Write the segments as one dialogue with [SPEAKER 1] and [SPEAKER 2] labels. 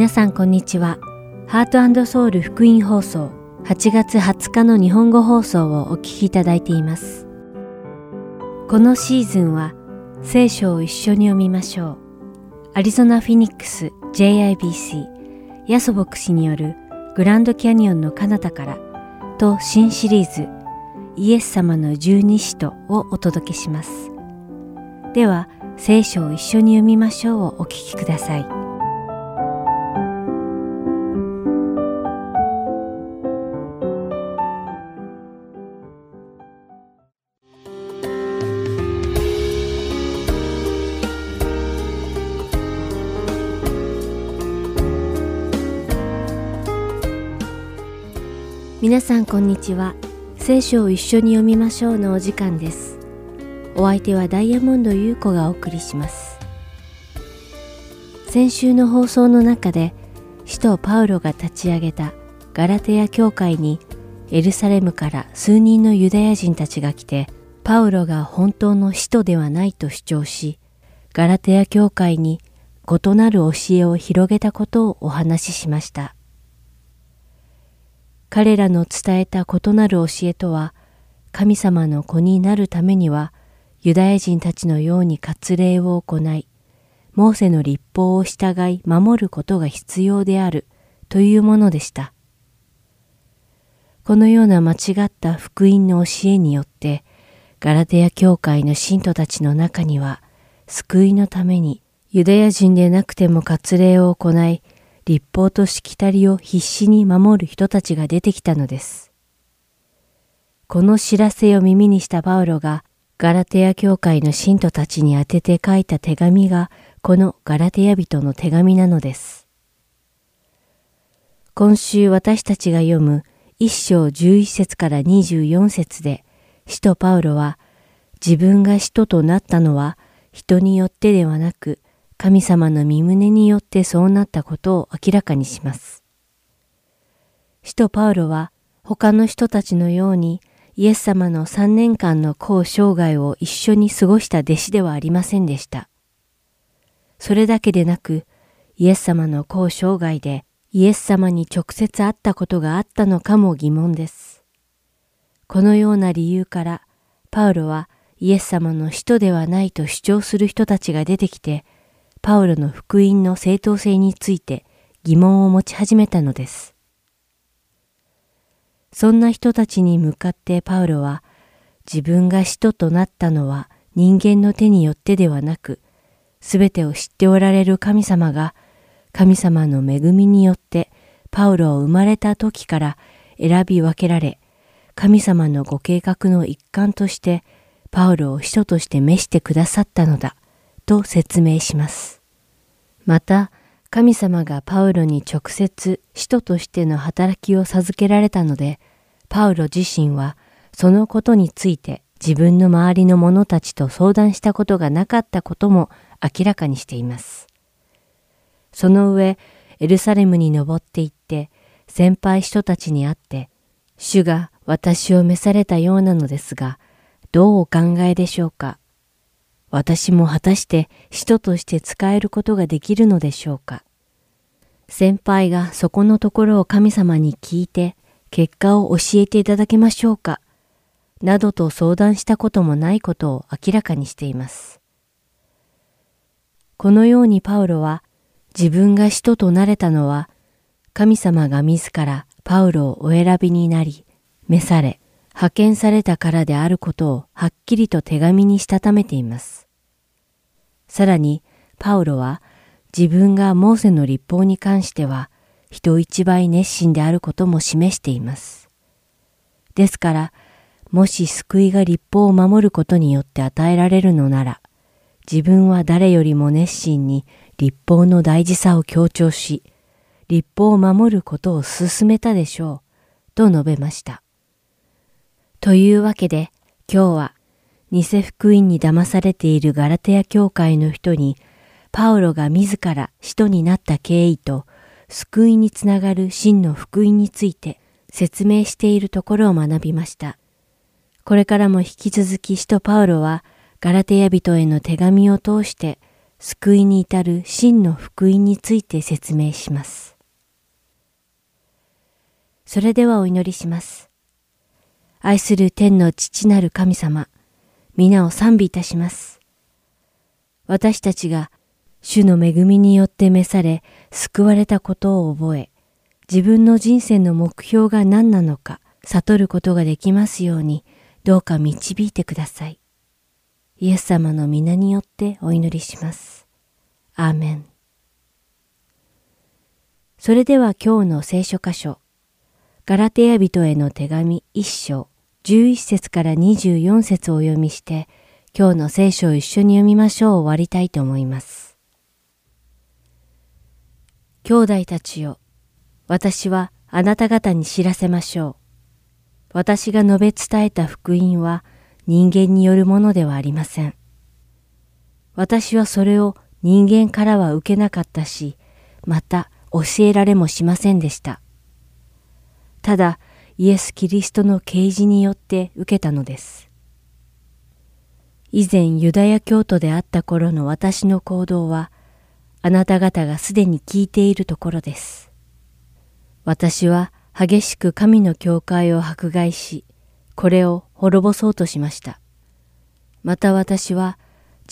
[SPEAKER 1] 皆さんこんにちは。ハートソウル福音放送8月20日の日本語放送をお聞きいただいています。このシーズンは聖書を一緒に読みましょう。アリゾナ・フィニックス JIBC ヤソ牧師によるグランドキャニオンの彼方からと新シリーズイエス様の十二使徒をお届けします。では聖書を一緒に読みましょうをお聞きください。皆さんこんにちは。聖書を一緒に読みましょうのお時間です。お相手はダイヤモンド優子がお送りします。先週の放送の中で、使徒パウロが立ち上げたガラテヤ教会にエルサレムから数人のユダヤ人たちが来て、パウロが本当の使徒ではないと主張し、ガラテヤ教会に異なる教えを広げたことをお話ししました。彼らの伝えた異なる教えとは、神様の子になるためには、ユダヤ人たちのように割礼を行い、モーセの立法を従い守ることが必要であるというものでした。このような間違った福音の教えによって、ガラテヤ教会の信徒たちの中には、救いのためにユダヤ人でなくても割礼を行い、立法としきたりを必死に守る人たちが出てきたのです。この知らせを耳にしたパウロがガラテヤ教会の信徒たちに宛てて書いた手紙がこのガラテヤ人の手紙なのです。今週私たちが読む一章十一節から二十四節で使徒パウロは自分が使徒となったのは人によってではなく神様の身旨によってそうなったことを明らかにします。使徒パウロは他の人たちのようにイエス様の3年間の公生涯を一緒に過ごした弟子ではありませんでした。それだけでなく、イエス様の公生涯でイエス様に直接会ったことがあったのかも疑問です。このような理由から、パウロはイエス様の使徒ではないと主張する人たちが出てきて、パウロの福音の正当性について疑問を持ち始めたのです。そんな人たちに向かってパウロは自分が使徒となったのは人間の手によってではなく、すべてを知っておられる神様が神様の恵みによってパウロを生まれた時から選び分けられ、神様のご計画の一環としてパウロを使徒として召してくださったのだ。と説明します。また、神様がパウロに直接使徒としての働きを授けられたので、パウロ自身はそのことについて自分の周りの者たちと相談したことがなかったことも明らかにしています。その上、エルサレムに登って行って、先輩人たちに会って、主が私を召されたようなのですが、どうお考えでしょうか？私も果たして使徒として使えることができるのでしょうか？先輩がそこのところを神様に聞いて結果を教えていただけましょうか？などと相談したこともないことを明らかにしています。このようにパウロは自分が使徒となれたのは神様が自らパウロをお選びになり召され派遣されたからであることをはっきりと手紙にしたためています。さらに、パウロは自分がモーセの立法に関しては人一倍熱心であることも示しています。ですから、もし救いが立法を守ることによって与えられるのなら、自分は誰よりも熱心に立法の大事さを強調し、立法を守ることを進めたでしょう、と述べました。というわけで、今日は、偽福音に騙されているガラテヤ教会の人に、パウロが自ら使徒になった経緯と、救いにつながる真の福音について説明しているところを学びました。これからも引き続き使徒パウロは、ガラテヤ人への手紙を通して、救いに至る真の福音について説明します。それではお祈りします。愛する天の父なる神様、皆を賛美いたします。私たちが主の恵みによって召され、救われたことを覚え、自分の人生の目標が何なのか悟ることができますように、どうか導いてください。イエス様の皆によってお祈りします。アーメン。それでは今日の聖書箇所、ガラテヤ人への手紙一章、11節から24節をお読みして、今日の聖書を一緒に読みましょう終わりたいと思います。兄弟たちよ、私はあなた方に知らせましょう。私が述べ伝えた福音は人間によるものではありません。私はそれを人間からは受けなかったし、また教えられもしませんでした。ただ、イエス・キリストの啓示によって受けたのです。以前ユダヤ教徒であった頃の私の行動は、あなた方がすでに聞いているところです。私は激しく神の教会を迫害し、これを滅ぼそうとしました。また私は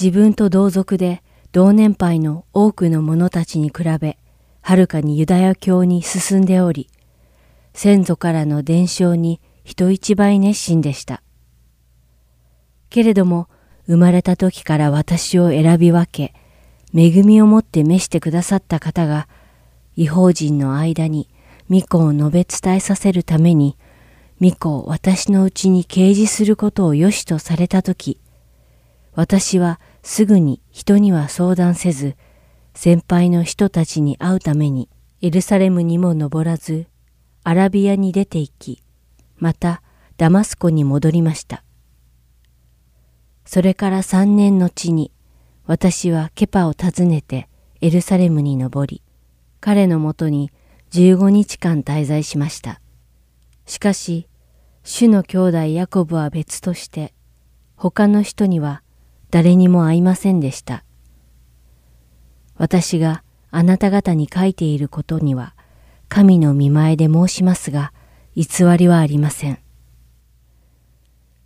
[SPEAKER 1] 自分と同族で同年配の多くの者たちに比べ、はるかにユダヤ教に進んでおり、先祖からの伝承に人一倍熱心でした。けれども、生まれた時から私を選び分け、恵みをもって召してくださった方が、違法人の間に御子を述べ伝えさせるために、御子を私のうちに掲示することを良しとされたとき、私はすぐに人には相談せず、先輩の人たちに会うためにエルサレムにも登らず、アラビアに出て行き、またダマスコに戻りました。それから三年後に、私はケパを訪ねてエルサレムに登り、彼のもとに15日間滞在しました。しかし、主の兄弟ヤコブは別として、他の人には誰にも会いませんでした。私があなた方に書いていることには、神の見前で申しますが、偽りはありません。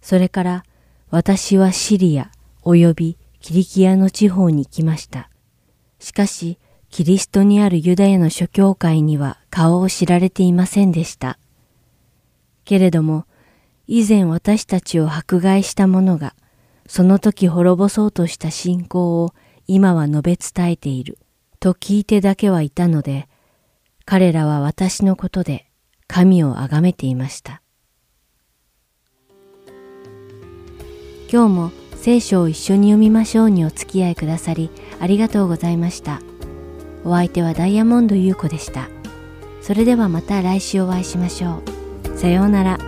[SPEAKER 1] それから私はシリア及びキリキアの地方に来ました。しかし、キリストにあるユダヤの諸教会には顔を知られていませんでした。けれども、以前私たちを迫害した者が、その時滅ぼそうとした信仰を今は述べ伝えている、と聞いてだけはいたので、彼らは私のことで神を崇めていました。今日も聖書を一緒に読みましょうにお付き合いくださりありがとうございました。お相手はダイヤモンド優子でした。それではまた来週お会いしましょう。さようなら。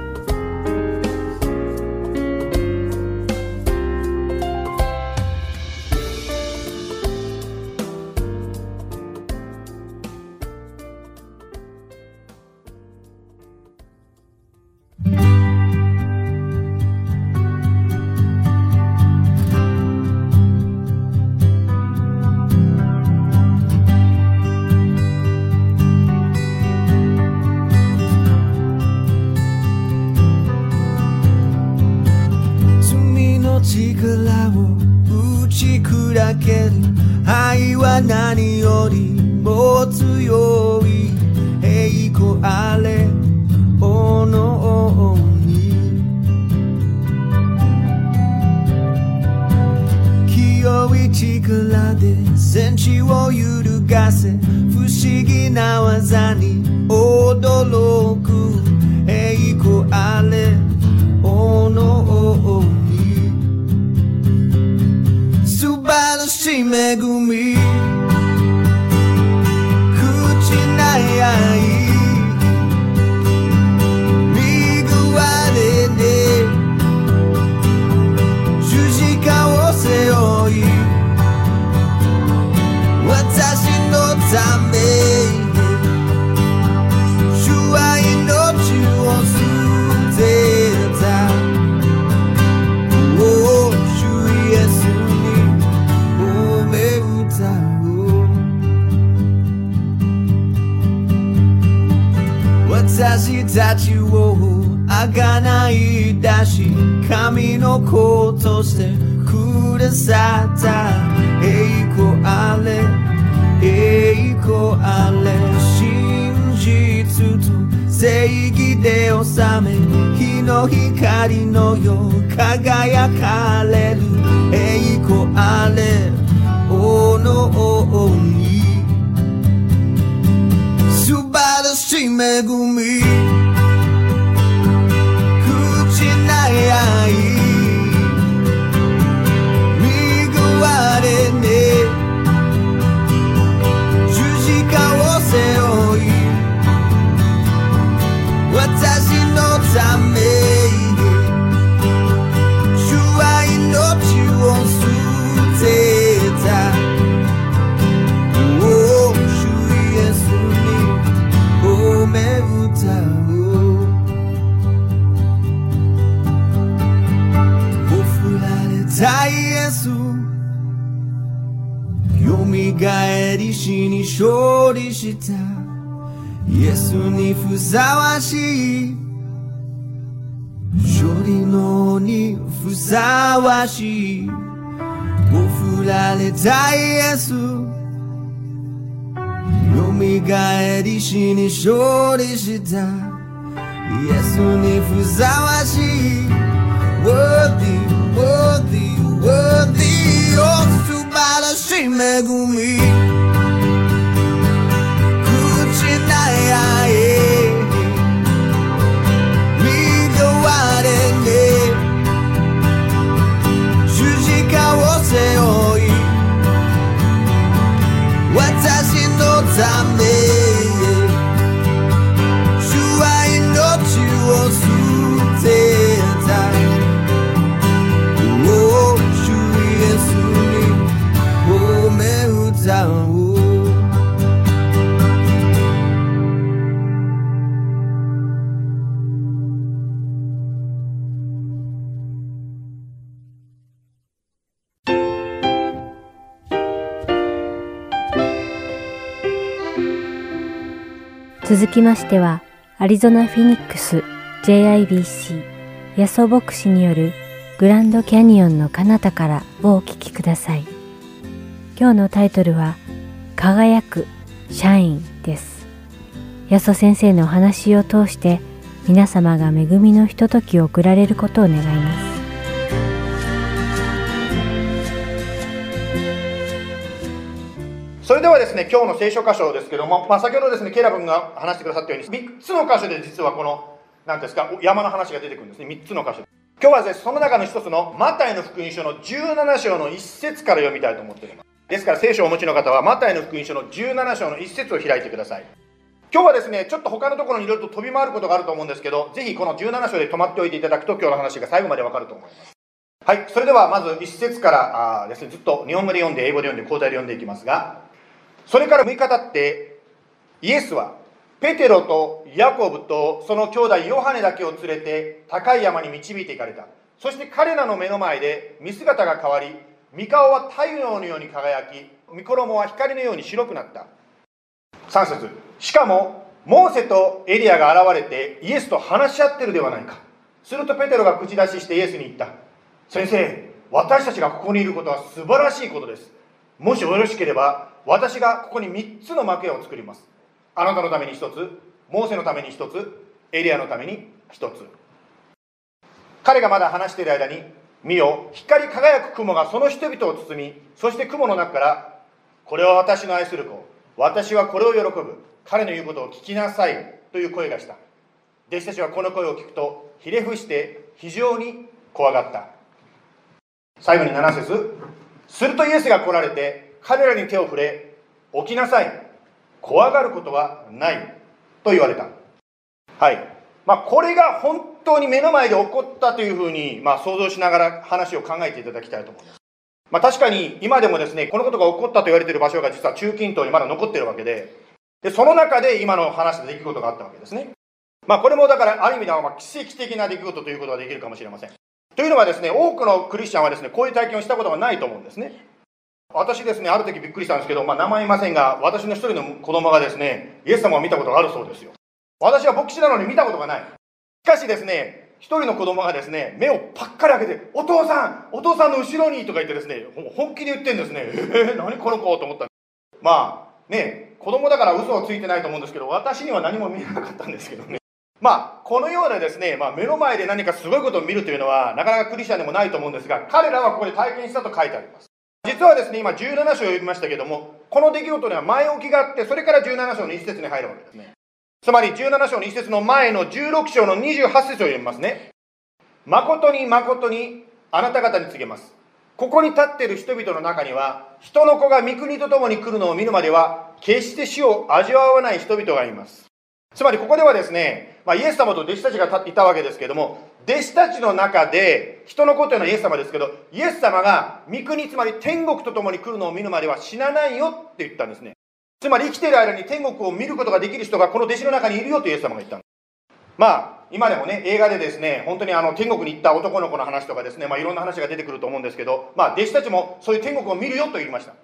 [SPEAKER 2] 力で戦地を揺るがせ不思議な技に驚く。栄光あれ炎に。素晴らしい恵み。がない出し神の子としてくださった。栄光あれ栄光あれ真実と正義で治め日の光のよう輝かれる。栄光あれおの王に。素晴らしい恵み勝利したイエスにふさわしい勝利のにふさわしいもふられたイエスよみがえり死に勝利したイエスにふさわしい Worthy, worthy, worthy お素晴背負い私のため
[SPEAKER 1] 続きましては、アリゾナ・フィニックス JIBC 野草牧師によるグランドキャニオンの彼方からをお聞きください。今日のタイトルは、輝くシャインです。野草先生のお話を通して、皆様が恵みのひとときを送られることを願います。
[SPEAKER 3] それではですね、今日の聖書箇所ですけども、まあ、先ほどですね、ケイラ君が話してくださったように、3つの箇所で実はこの、なんですか、山の話が出てくるんですね、3つの箇所。今日はですね、その中の一つの、マタイの福音書の17章の1節から読みたいと思っています。ですから、聖書をお持ちの方は、マタイの福音書の17章の1節を開いてください。今日はですね、ちょっと他のところにいろいろと飛び回ることがあると思うんですけど、ぜひこの17章で止まっておいていただくと、今日の話が最後までわかると思います。はい、それではまず1節からあですね、ずっと日本語で読んで、英語で読んで、交代で読んでいきますが、それから6日経ってイエスはペテロとヤコブとその兄弟ヨハネだけを連れて高い山に導いていかれた。そして彼らの目の前で見姿が変わり御顔は太陽のように輝き御衣は光のように白くなった。3節。しかもモーセとエリアが現れてイエスと話し合ってるではないか。するとペテロが口出ししてイエスに言った。先生私たちがここにいることは素晴らしいことです。もしよろしければ私がここに3つの幕屋を作ります。あなたのために1つモーセのために1つエリアのために1つ。彼がまだ話している間に見よ光り輝く雲がその人々を包みそして雲の中からこれは私の愛する子私はこれを喜ぶ彼の言うことを聞きなさいという声がした。弟子たちはこの声を聞くとひれ伏して非常に怖がった。最後に7節するとイエスが来られて彼らに手を触れ起きなさい。怖がることはない。と言われた。はい。まあこれが本当に目の前で起こったというふうに、まあ、想像しながら話を考えていただきたいと思います。まあ確かに今でもですねこのことが起こったと言われている場所が実は中近東にまだ残っているわけででその中で今の話した出来事があったわけですね。まあこれもだからある意味ではま奇跡的な出来事ということができるかもしれません。というのはですね多くのクリスチャンはですねこういう体験をしたことがないと思うんですね私ですね、ある時びっくりしたんですけど、まあ、名前いませんが、私の一人の子供がですね、イエス様を見たことがあるそうですよ。私は牧師なのに見たことがない。しかしですね、一人の子供がですね、目をパッカリ開けて、お父さんお父さんの後ろにとか言ってですね、本気で言ってんですね。えー、何この子と思った。まあ、ね、子供だから嘘はついてないと思うんですけど、私には何も見えなかったんですけどね。まあ、このようなですね、まあ、目の前で何かすごいことを見るというのは、なかなかクリスチャンでもないと思うんですが、彼らはここで体験したと書いてあります。実はですね、今17章を読みましたけども、この出来事には前置きがあって、それから17章の一節に入るわけですね。つまり17章の一節の前の16章の28節を読みますね。誠に誠にあなた方に告げます。ここに立っている人々の中には、人の子が御国と共に来るのを見るまでは、決して死を味わわない人々がいます。つまりここではですね、まあ、イエス様と弟子たちがいたわけですけども、弟子たちの中で、人の子というのはイエス様ですけど、イエス様が御国、つまり天国と共に来るのを見るまでは死なないよって言ったんですね。つまり生きている間に天国を見ることができる人がこの弟子の中にいるよとイエス様が言ったまあ、今でもね、映画でですね、本当にあの天国に行った男の子の話とかですね、まあいろんな話が出てくると思うんですけど、まあ弟子たちもそういう天国を見るよと言いました。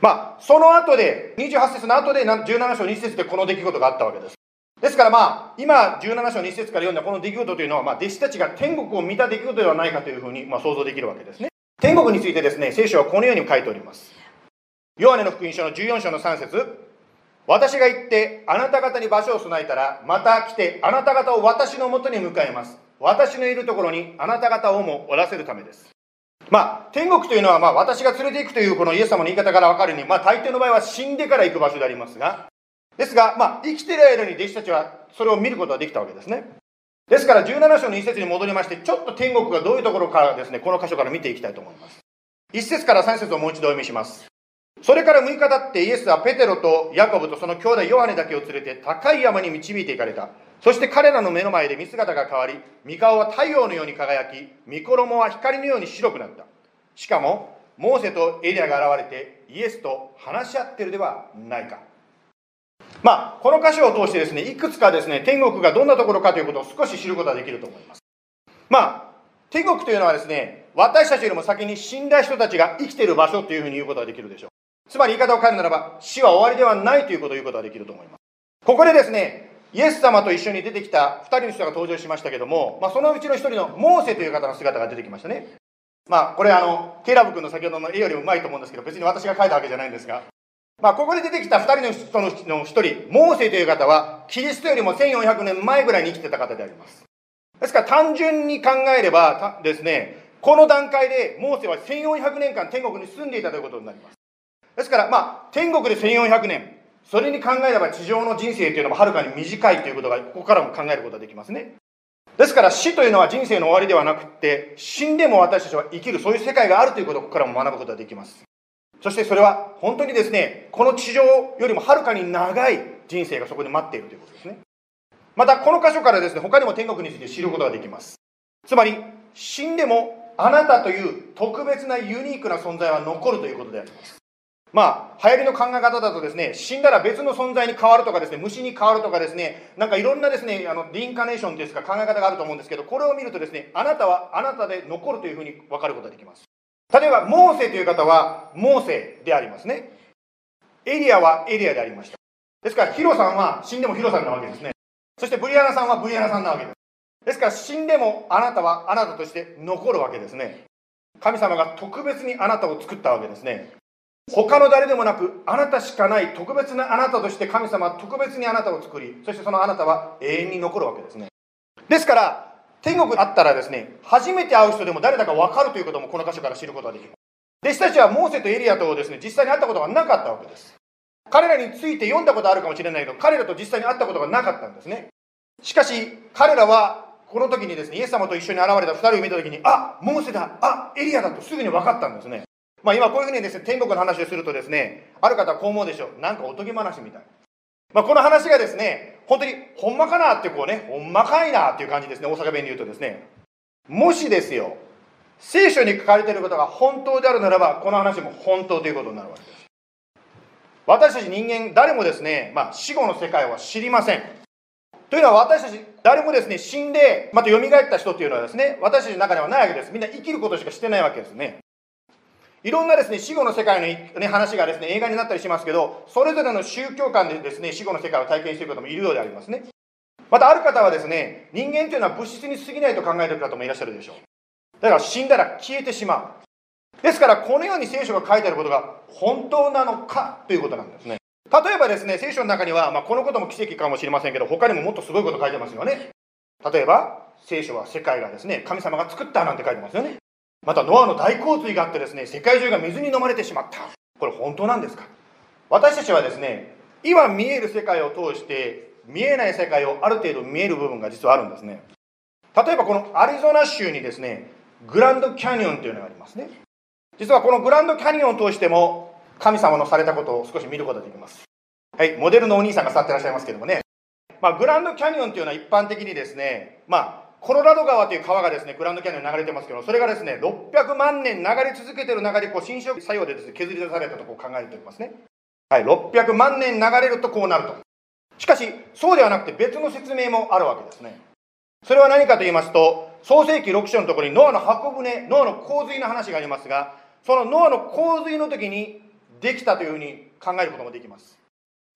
[SPEAKER 3] まあ、その後で、28節の後で17章2節でこの出来事があったわけです。ですからまあ、今17章2節から読んだこの出来事というのは、まあ、弟子たちが天国を見た出来事ではないかというふうに、まあ、想像できるわけですね。天国についてですね、聖書はこのように書いております。ヨハネの福音書の14章の3節私が行ってあなた方に場所を備えたら、また来てあなた方を私のもとに迎えます。私のいるところにあなた方をもおらせるためです。まあ、天国というのは、まあ、私が連れて行くというこのイエス様の言い方から分かるように、まあ、大抵の場合は死んでから行く場所でありますが、ですが、まあ、生きている間に弟子たちはそれを見ることができたわけですね。ですから17章の一節に戻りまして、ちょっと天国がどういうところかですね、この箇所から見ていきたいと思います。一節から三節をもう一度お読みします。それから6日経ってイエスはペテロとヤコブとその兄弟ヨハネだけを連れて高い山に導いていかれた。そして彼らの目の前で見姿が変わり、御顔は太陽のように輝き、御衣は光のように白くなった。しかも、モーセとエリアが現れてイエスと話し合ってるではないか。まあ、この箇所を通してですね、いくつかですね、天国がどんなところかということを少し知ることができると思います。まあ、天国というのはですね、私たちよりも先に死んだ人たちが生きている場所というふうに言うことができるでしょう。つまり言い方を変えるならば、死は終わりではないということを言うことができると思います。ここでですね、イエス様と一緒に出てきた2人の人が登場しましたけども、まあ、そのうちの1人のモーセという方の姿が出てきましたね。まあ、これあの、ケラブ君の先ほどの絵よりもうまいと思うんですけど、別に私が描いたわけじゃないんですが、まあ、ここで出てきた2人の人の1人、モーセという方は、キリストよりも1400年前ぐらいに生きてた方であります。ですから単純に考えればですね、この段階でモーセは1400年間天国に住んでいたということになります。ですから、まあ、天国で1400年、それに考えれば地上の人生というのもはるかに短いということが、ここからも考えることができますね。ですから死というのは人生の終わりではなくて、死んでも私たちは生きる、そういう世界があるということをここからも学ぶことができます。そしてそれは本当にですね、この地上よりもはるかに長い人生がそこで待っているということですね。またこの箇所からですね、他にも天国について知ることができます。つまり、死んでもあなたという特別なユニークな存在は残るということであります。まあ、流行りの考え方だとですね、死んだら別の存在に変わるとかですね、虫に変わるとかですね、なんかいろんなですね、あの、リンカネーションですか考え方があると思うんですけど、これを見るとですね、あなたはあなたで残るというふうに分かることができます。例えば、モーセという方は、モーセでありますね。エリアはエリアでありました。ですから、ヒロさんは死んでもヒロさんなわけですね。そしてブリアナさんはブリアナさんなわけです。ですから、死んでもあなたはあなたとして残るわけですね。神様が特別にあなたを作ったわけですね。他の誰でもなく、あなたしかない特別なあなたとして神様は特別にあなたを作り、そしてそのあなたは永遠に残るわけですね。ですから、天国あったらですね、初めて会う人でも誰だか分かるということもこの箇所から知ることができます。弟子たちはモーセとエリアとですね、実際に会ったことがなかったわけです。彼らについて読んだことあるかもしれないけど、彼らと実際に会ったことがなかったんですね。しかし、彼らはこの時にですね、イエス様と一緒に現れた2人を見た時に、あモーセだ、あエリアだとすぐに分かったんですね。まあ、今こういうふうにですね、天国の話をするとですね、ある方はこう思うでしょう。なんかおとぎ話みたい。まあ、この話がですね、本当にほんまかなってこうね、ほんまかいなっていう感じですね、大阪弁で言うとですね。もしですよ、聖書に書かれていることが本当であるならば、この話も本当ということになるわけです。私たち人間、誰もですね、まあ、死後の世界は知りません。というのは私たち誰もですね、死んで、また蘇った人っていうのはですね、私たちの中にはないわけです。みんな生きることしかしてないわけですね。いろんなですね、死後の世界の、ね、話がですね、映画になったりしますけど、それぞれの宗教観でですね、死後の世界を体験している方もいるようでありますね。またある方はですね、人間というのは物質に過ぎないと考えている方もいらっしゃるでしょう。だから死んだら消えてしまう。ですから、このように聖書が書いてあることが本当なのかということなんですね。例えばですね、聖書の中には、まあ、このことも奇跡かもしれませんけど、他にももっとすごいこと書いてますよね。例えば、聖書は世界がですね、神様が作ったなんて書いてますよね。また、ノアの大洪水があってですね、世界中が水に飲まれてしまった。これ本当なんですか？私たちはですね、今見える世界を通して、見えない世界をある程度見える部分が実はあるんですね。例えばこのアリゾナ州にですね、グランドキャニオンというのがありますね。実はこのグランドキャニオンを通しても、神様のされたことを少し見ることができます。はい、モデルのお兄さんが座ってらっしゃいますけどもね。まあ、グランドキャニオンというのは一般的にですね、まあ、コロラド川という川がですね、グランドキャニオンに流れてますけど、それがですね、600万年流れ続けてる中で、こう、侵食作用でですね、削り出されたとこう考えておりますね。はい、600万年流れるとこうなると。しかし、そうではなくて別の説明もあるわけですね。それは何かと言いますと、創世紀6章のところにノアの箱舟、ノアの洪水の話がありますが、そのノアの洪水の時にできたというふうに考えることもできます。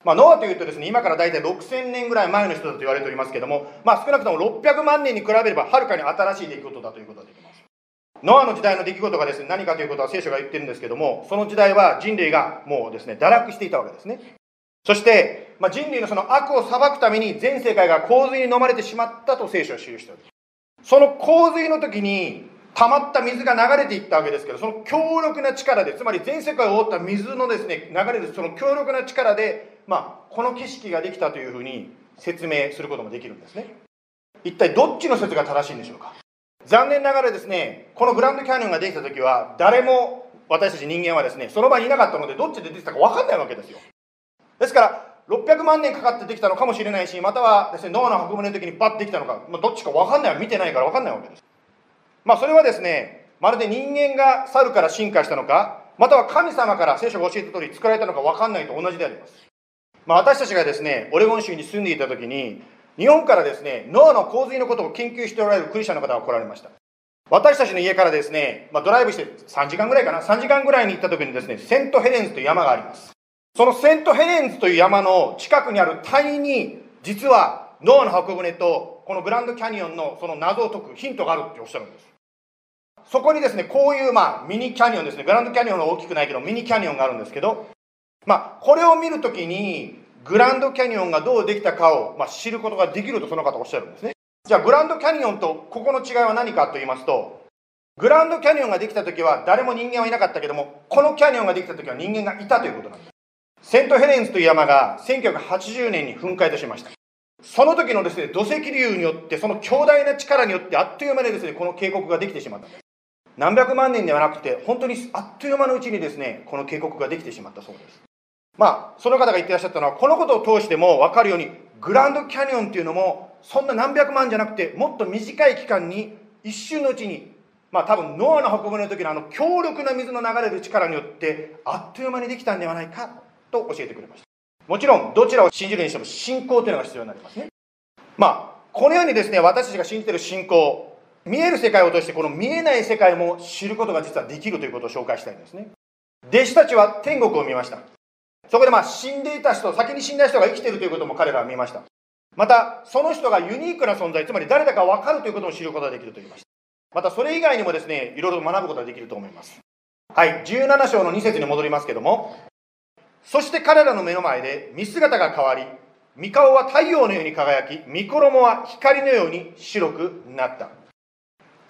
[SPEAKER 3] まあ、ノアというとですね、今から大体6000年ぐらい前の人だと言われておりますけども、まあ、少なくとも600万年に比べればはるかに新しい出来事だということができます。ノアの時代の出来事がですね、何かということは聖書が言ってるんですけども、その時代は人類がもうですね、堕落していたわけですね。そして、まあ、人類のその悪を裁くために全世界が洪水に飲まれてしまったと聖書は記しております。その洪水の時に溜まった水が流れていったわけですけど、その強力な力で、つまり全世界を覆った水のですね、流れるその強力な力で、まあ、この景色ができたというふうに説明することもできるんですね。一体どっちの説が正しいんでしょうか？残念ながらですね、このグランドキャニオンができた時は、誰も私たち人間はですね、その場にいなかったので、どっちで出てたか分かんないわけですよ。ですから、600万年かかってできたのかもしれないし、またはですね、ノアの箱舟の時にバッてできたのか、まあ、どっちか分かんない見てないから分かんないわけです。まあ、それはですね、まるで人間が猿から進化したのか、または神様から聖書が教えた通り作られたのか分かんないと同じであります。まあ、私たちがですね、オレゴン州に住んでいた時に、日本からですね、ノアの洪水のことを研究しておられるクリスチャンの方が来られました。私たちの家からですね、まあ、ドライブして3時間ぐらいかな、3時間ぐらいに行った時にですね、セントヘレンズという山があります。そのセントヘレンズという山の近くにある谷に、実はノアの箱舟とこのグランドキャニオンのその謎を解くヒントがあるっておっしゃるんです。そこにですね、こういうまあミニキャニオンですね、グランドキャニオンは大きくないけど、ミニキャニオンがあるんですけど、まあ、これを見るときに、グランドキャニオンがどうできたかを、まあ、知ることができるとその方おっしゃるんですね。じゃあ、グランドキャニオンとここの違いは何かと言いますと、グランドキャニオンができたときは誰も人間はいなかったけども、このキャニオンができたときは人間がいたということなんです。セントヘレンズという山が1980年に噴火いたしました。その時のですね、土石流によって、その強大な力によって、あっという間にですね、この渓谷ができてしまった。何百万年ではなくて、本当にあっという間のうちにですね、この渓谷ができてしまったそうです。まあ、その方が言ってらっしゃったのは、このことを通しても分かるように、グランドキャニオンっていうのも、そんな何百万じゃなくて、もっと短い期間に、一瞬のうちに、まあ多分ノアの運ぶの時のあの強力な水の流れる力によって、あっという間にできたんではないかと教えてくれました。もちろん、どちらを信じるにしても信仰というのが必要になりますね。まあ、このようにですね、私たちが信じている信仰、見える世界を通してこの見えない世界も知ることが実はできるということを紹介したいんですね。弟子たちは天国を見ました。そこでまあ死んでいた人、先に死んだ人が生きているということも彼らは見ました。また、その人がユニークな存在、つまり誰だか分かるということを知ることができると言いました。また、それ以外にもですね、いろいろ学ぶことができると思います。はい、17章の2節に戻りますけども、そして彼らの目の前で見姿が変わり、見顔は太陽のように輝き、見衣は光のように白くなった。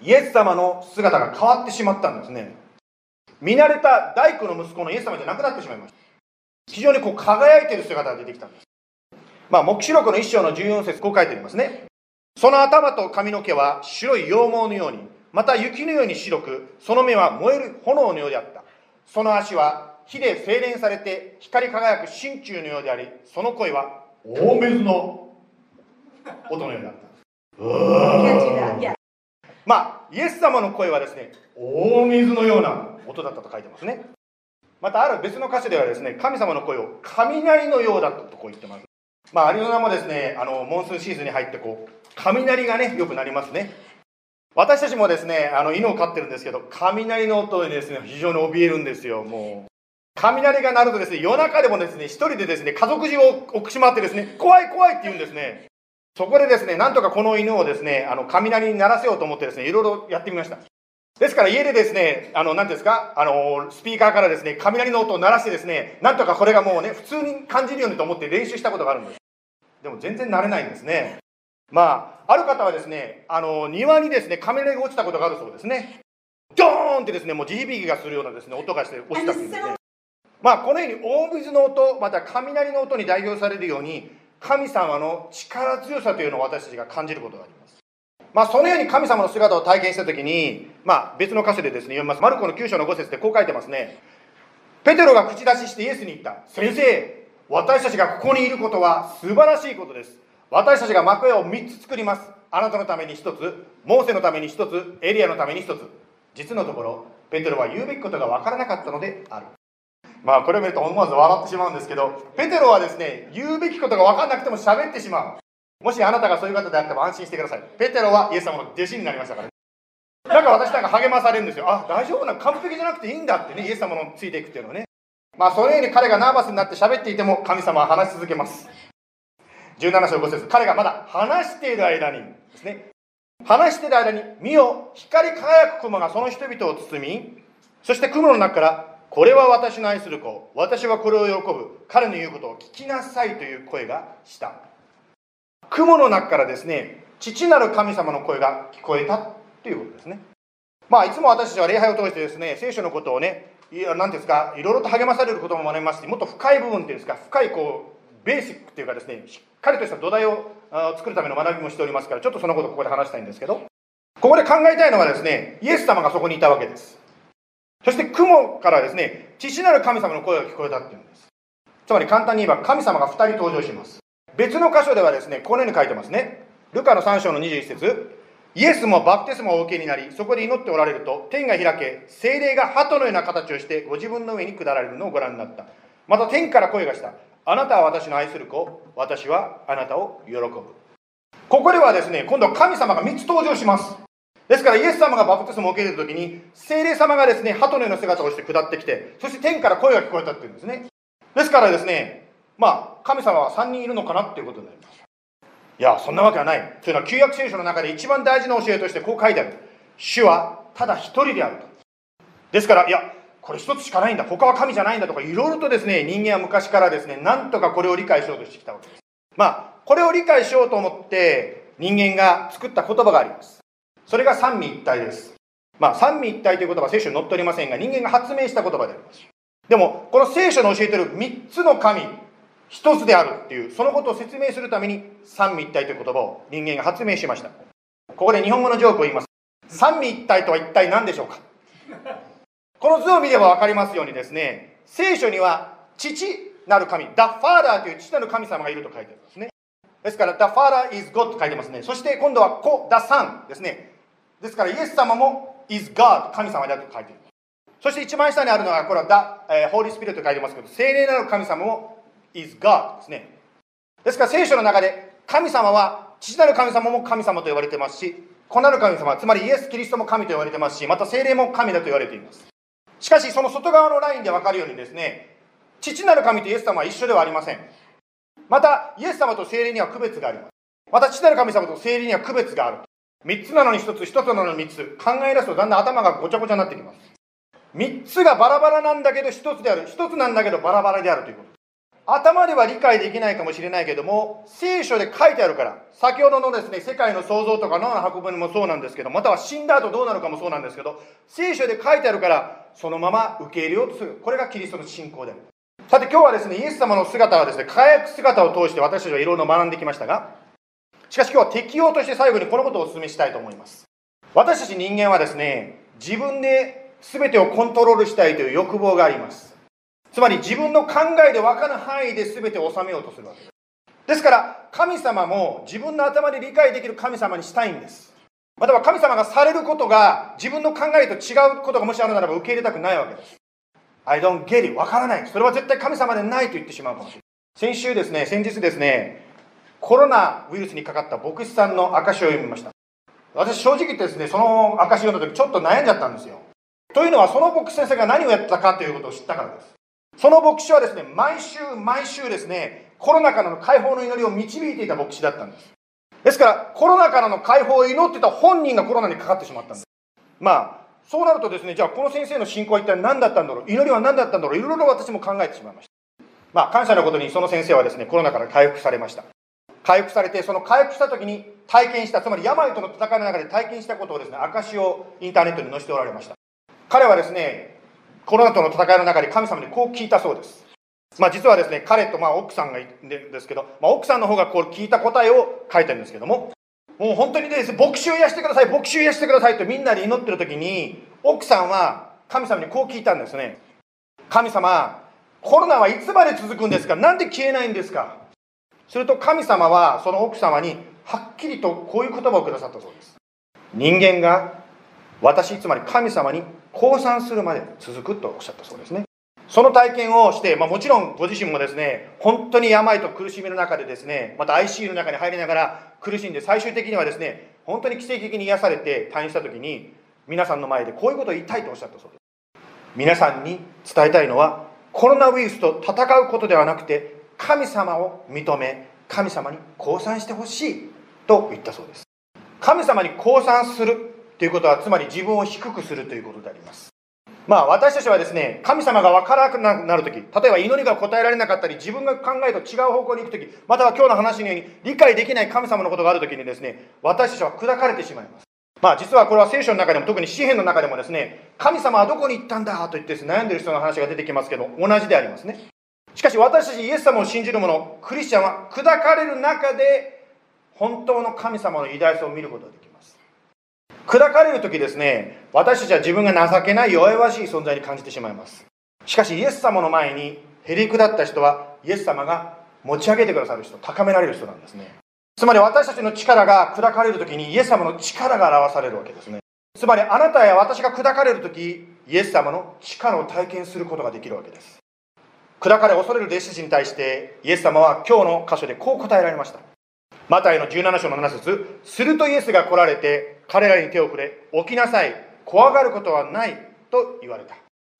[SPEAKER 3] イエス様の姿が変わってしまったんですね。見慣れた大工の息子のイエス様じゃなくなってしまいました。非常にこう輝いている姿が出てきたんです。まあ、黙示録の一章の14節こう書いてありますね。その頭と髪の毛は白い羊毛のように、また雪のように白く、その目は燃える炎のようであった。その足は火で精錬されて光り輝く真鍮のようであり、その声は大水の音のようであった。まあ、イエス様の声はですね、大水のような音だったと書いてますね。またある別の歌詞ではですね、神様の声を雷のようだとこう言ってます。まあ、アリゾナもですね、あの、モンスーンシーズンに入ってこう、雷がね、よくなりますね。私たちもですね、あの犬を飼ってるんですけど、雷の音にですね、非常に怯えるんですよ、もう。雷が鳴るとですね、夜中でもですね、一人でですね、家族中を奥しまってですね、怖い怖いって言うんですね。そこでですね、なんとかこの犬をですね、あの、雷に鳴らせようと思ってですね、いろいろやってみました。ですから家でですね、あの、何ですか、あの、スピーカーからですね、雷の音を鳴らしてですね、なんとかこれがもうね、普通に感じるようにと思って練習したことがあるんです。でも全然慣れないんですね。まあ、ある方はですね、あの、庭にですね、雷が落ちたことがあるそうですね。ドーンってですね、もう地響きがするようなですね、音がして落ちたんですね。まあ、このように大水の音、また雷の音に代表されるように、神様の力強さというのを私たちが感じることがあります。まあ、そのように神様の姿を体験したときに、まあ、別の箇所でですね、読みます。マルコの9章の5節でこう書いてますね。ペテロが口出ししてイエスに言った。先生、私たちがここにいることは素晴らしいことです。私たちが幕屋を3つ作ります。あなたのために1つ、モーセのために1つ、エリアのために1つ。実のところ、ペテロは言うべきことが分からなかったのである。まあこれを見ると思わず笑ってしまうんですけど、ペテロはですね、言うべきことが分からなくても喋ってしまう。もしあなたがそういう方であっても安心してください。ペテロはイエス様の弟子になりましたから、なんか私なんか励まされるんですよ。あ、大丈夫な、完璧じゃなくていいんだってね、イエス様のついていくっていうのはね。まあそのように彼がナーバスになって喋っていても神様は話し続けます。17章5節彼がまだ話している間にですね、話している間に、見よ、光り輝く雲がその人々を包み、そして雲の中からこれは私の愛する子私はこれを喜ぶ彼の言うことを聞きなさいという声がした雲の中からですね父なる神様の声が聞こえたということですねまあいつも私たちは礼拝を通してですね聖書のことをね何ですかいろいろと励まされることも学びますしもっと深い部分っていうんですか深いこうベーシックっていうかですねしっかりとした土台を作るための学びもしておりますからちょっとそのことをここで話したいんですけどここで考えたいのはですねイエス様がそこにいたわけですそして雲からですね、父なる神様の声が聞こえたっていうんです。つまり簡単に言えば神様が2人登場します。別の箇所ではですね、このように書いてますね。ルカの3章の21節イエスもバプテスマをお受けになり、そこで祈っておられると、天が開け、精霊が鳩のような形をしてご自分の上に下られるのをご覧になった。また天から声がした。あなたは私の愛する子、私はあなたを喜ぶ。ここではですね、今度は神様が3つ登場します。ですからイエス様がバプテスマを受けている時に精霊様がですね鳩のような姿をして下ってきてそして天から声が聞こえたっていうんですねですからですねまあ神様は3人いるのかなっていうことになります。いやそんなわけはない。というのは旧約聖書の中で一番大事な教えとしてこう書いてある。主はただ一人であると。ですからいやこれ一つしかないんだ。他は神じゃないんだとかいろいろとですね人間は昔からですねなんとかこれを理解しようとしてきたわけです。まあこれを理解しようと思って人間が作った言葉があります。それが三位一体です。まあ、三位一体という言葉は聖書に載っておりませんが、人間が発明した言葉であります。でも、この聖書の教えてる三つの神、一つであるっていう、そのことを説明するために、三位一体という言葉を人間が発明しました。ここで日本語のジョークを言います。三位一体とは一体何でしょうか？この図を見れば分かりますようにですね、聖書には父なる神、The Father という父なる神様がいると書いてあるんですね。ですから、The Father is God と書いてますね。そして今度は子、The Son ですね。ですからイエス様も is God 神様であると書いているそして一番下にあるのはこれは The、えー、Holy Spirit と書いてますけど聖霊なる神様も is God ですねですから聖書の中で神様は父なる神様も神様と言われてますし子なる神様つまりイエス・キリストも神と言われてますしまた聖霊も神だと言われていますしかしその外側のラインで分かるようにですね父なる神とイエス様は一緒ではありませんまたイエス様と聖霊には区別がありますまた父なる神様と聖霊には区別がある3つなのに1つ、1つなのに3つ。考え出すとだんだん頭がごちゃごちゃになってきます。3つがバラバラなんだけど1つである。1つなんだけどバラバラであるということ。頭では理解できないかもしれないけども、聖書で書いてあるから、先ほどのですね、世界の創造とか脳の運ぶにもそうなんですけど、または死んだ後どうなるかもそうなんですけど、聖書で書いてあるから、そのまま受け入れようとする。これがキリストの信仰である。さて今日はですね、イエス様の姿はですね、輝く姿を通して私たちはいろいろ学んできましたが、しかし今日は適用として最後にこのことをお勧めしたいと思います私たち人間はですね自分で全てをコントロールしたいという欲望がありますつまり自分の考えで分かる範囲で全て収めようとするわけ。ですですから神様も自分の頭で理解できる神様にしたいんです。または神様がされることが自分の考えと違うことがもしあるならば受け入れたくないわけです。I don't get it 分からない。それは絶対神様でないと言ってしまうかもしれない。先週ですね先日ですねコロナウイルスにかかった牧師さんの証を読みました。私正直言ってですねその証を読んだ時ちょっと悩んじゃったんですよ。というのはその牧師先生が何をやったかということを知ったからです。その牧師はですね毎週毎週ですねコロナからの解放の祈りを導いていた牧師だったんです。ですからコロナからの解放を祈ってた本人がコロナにかかってしまったんです。まあそうなるとですねじゃあこの先生の信仰は一体何だったんだろう？祈りは何だったんだろう？いろいろ私も考えてしまいました。まあ感謝のことにその先生はですねコロナから回復されました。回復されてその回復した時に体験したつまり病との戦いの中で体験したことをですね証をインターネットに載せておられました。彼はですねコロナとの戦いの中で神様にこう聞いたそうです。まあ実はですね彼とまあ奥さんがいるんですけど、まあ、奥さんの方がこう聞いた答えを書いてるんですけどももう本当にですね牧師を癒してください牧師を癒してくださいとみんなで祈ってる時に奥さんは神様にこう聞いたんですね。神様コロナはいつまで続くんですか？なんで消えないんですか？すると神様はその奥様にはっきりとこういう言葉をくださったそうです。人間が私つまり神様に降参するまで続くとおっしゃったそうですね。その体験をして、まあ、もちろんご自身もですね本当に病と苦しみの中でですねまた ICU の中に入りながら苦しんで最終的にはですね本当に奇跡的に癒されて退院した時に皆さんの前でこういうことを言いたいとおっしゃったそうです。皆さんに伝えたいのはコロナウイルスと戦うことではなくて神様を認め神様に降参してほしいと言ったそうです。神様に降参するということはつまり自分を低くするということであります。まあ私たちはですね神様が分からなくなる時例えば祈りが答えられなかったり自分が考えと違う方向に行く時または今日の話のように理解できない神様のことがある時にですね私たちは砕かれてしまいます。まあ実はこれは聖書の中でも特に詩篇の中でもですね神様はどこに行ったんだ？と言って、悩んでる人の話が出てきますけど同じでありますね。しかし私たちイエス様を信じる者クリスチャンは砕かれる中で本当の神様の偉大さを見ることができます砕かれる時ですね私たちは自分が情けない弱々しい存在に感じてしまいます。しかしイエス様の前にへりくだった人はイエス様が持ち上げてくださる人高められる人なんですね。つまり私たちの力が砕かれる時にイエス様の力が表されるわけですね。つまりあなたや私が砕かれる時イエス様の力を体験することができるわけです。砕かれ恐れる弟子たちに対してイエス様は今日の箇所でこう答えられました。マタイの17章の7節するとイエスが来られて彼らに手を触れ起きなさい怖がることはないと言われた。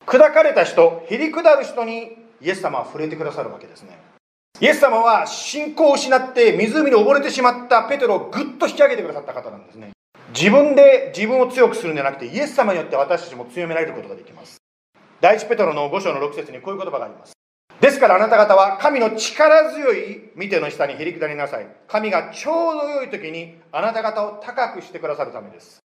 [SPEAKER 3] 砕かれた人へりくだる人にイエス様は触れてくださるわけですね。イエス様は信仰を失って湖に溺れてしまったペテロをぐっと引き上げてくださった方なんですね。自分で自分を強くするんじゃなくてイエス様によって私たちも強められることができます。第一ペトロの5章の6節にこういう言葉があります。ですからあなた方は神の力強い見ての下にへりくだりなさい。神がちょうど良い時にあなた方を高くしてくださるためです。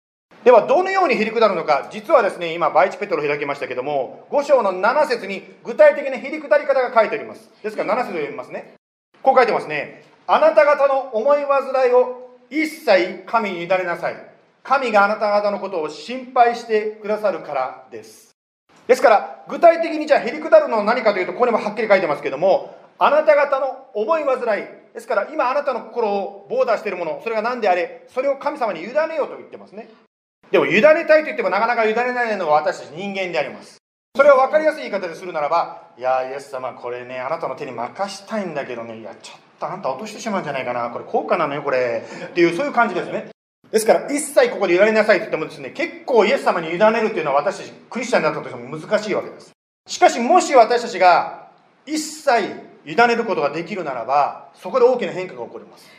[SPEAKER 3] ではどのようにへりくだるのか。実はですね今バイチペトロを開きましたけども5章の7節に具体的なへりくだり方が書いてあります。ですから7節を読みますね。こう書いてますね。あなた方の思い煩いを一切神に委ねなさい。神があなた方のことを心配してくださるからです。ですから具体的にじゃあへりくだるのは何かというとここにもはっきり書いてますけどもあなた方の思い煩いですから今あなたの心をボーダーしているものそれが何であれそれを神様に委ねようと言ってますね。でも委ねたいと言ってもなかなか委ねないのが私たち人間であります。それを分かりやすい言い方でするならばいやイエス様これねあなたの手に任したいんだけどねいやちょっとあんた落としてしまうんじゃないかなこれ高価なのよこれ。っていうそういう感じですね。ですから一切ここで委ねなさいと言ってもですね結構イエス様に委ねるというのは私たちクリスチャンだったとしても難しいわけですしかしもし私たちが一切委ねることができるならばそこで大きな変化が起こります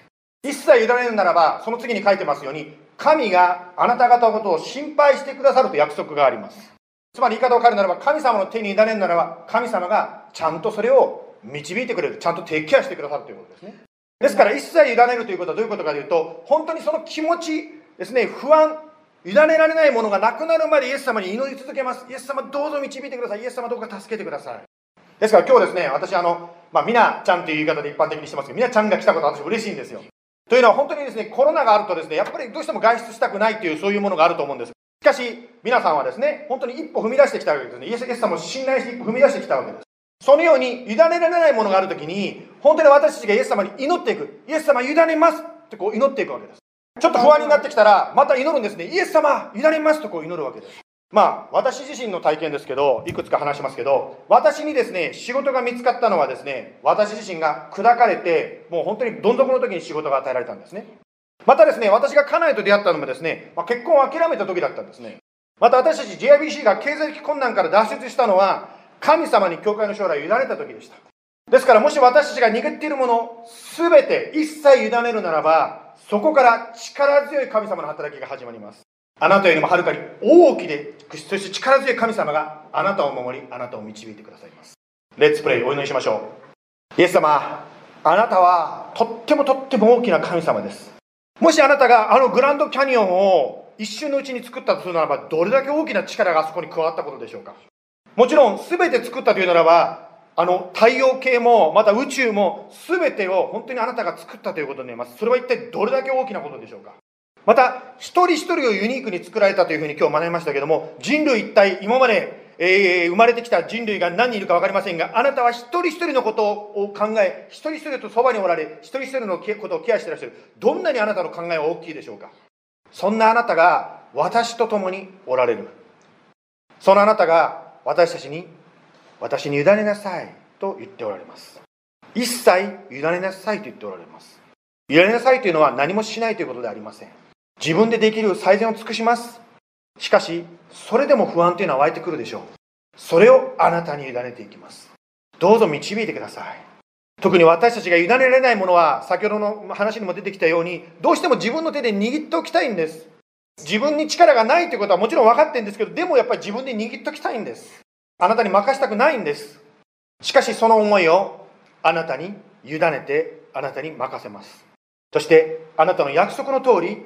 [SPEAKER 3] 一切委ねるならばその次に書いてますように神があなた方のことを心配してくださると約束があります。つまり言い方を変えるならば、神様の手に委ねるならば、神様がちゃんとそれを導いてくれる。ちゃんとテイケアしてくださるということですね。ですから一切委ねるということはどういうことかというと、本当にその気持ちですね、不安、委ねられないものがなくなるまでイエス様に祈り続けます。イエス様どうぞ導いてください。イエス様どうか助けてください。ですから今日ですね、私あの、まあ、みなちゃんという言い方で一般的にしてますけど、みなちゃんが来たことは私嬉しいんですよ。というのは本当にですね、コロナがあるとですね、やっぱりどうしても外出したくないというそういうものがあると思うんです。しかし、皆さんはですね、本当に一歩踏み出してきたわけですね。イエス様を信頼して一歩踏み出してきたわけです。そのように委ねられないものがあるときに、本当に私たちがイエス様に祈っていく。イエス様委ねますってこう祈っていくわけです。ちょっと不安になってきたら、また祈るんですね。イエス様委ねますとこう祈るわけです。まあ、私自身の体験ですけど、いくつか話しますけど、私にですね、仕事が見つかったのはですね、私自身が砕かれて、もう本当にどん底の時に仕事が与えられたんですね。またですね、私が家内と出会ったのもですね、まあ、結婚を諦めた時だったんですね。また私たち JIBC が経済的困難から脱出したのは、神様に教会の将来を委ねた時でした。ですからもし私たちが握っているもの、すべて一切委ねるならば、そこから力強い神様の働きが始まります。あなたよりもはるかに大きで、そして力強い神様があなたを守り、あなたを導いてくださいます。レッツプレイ、お祈りしましょう。イエス様、あなたはとってもとっても大きな神様です。もしあなたがあのグランドキャニオンを一瞬のうちに作ったとするならば、どれだけ大きな力があそこに加わったことでしょうか。もちろん、全て作ったというならば、あの太陽系も、また宇宙も、全てを本当にあなたが作ったということになります。それは一体どれだけ大きなことでしょうか。また、一人一人をユニークに作られたというふうに今日学びましたけども、人類一体、今まで、えー、生まれてきた人類が何人いるか分かりませんが、あなたは一人一人のことを考え、一人一人とそばにおられ、一人一人のことをケアしていらっしゃる。どんなにあなたの考えは大きいでしょうか。そんなあなたが私と共におられる。そのあなたが私たちに、私に委ねなさいと言っておられます。一切委ねなさいと言っておられます。委ねなさいというのは何もしないということではありません。自分でできる最善を尽くします。しかし、それでも不安というのは湧いてくるでしょう。それをあなたに委ねていきます。どうぞ導いてください。特に私たちが委ねられないものは、先ほどの話にも出てきたように、どうしても自分の手で握っておきたいんです。自分に力がないということはもちろん分かってるんですけど、でもやっぱり自分で握っておきたいんです。あなたに任したくないんです。しかしその思いをあなたに委ねて、あなたに任せます。そして、あなたの約束の通り、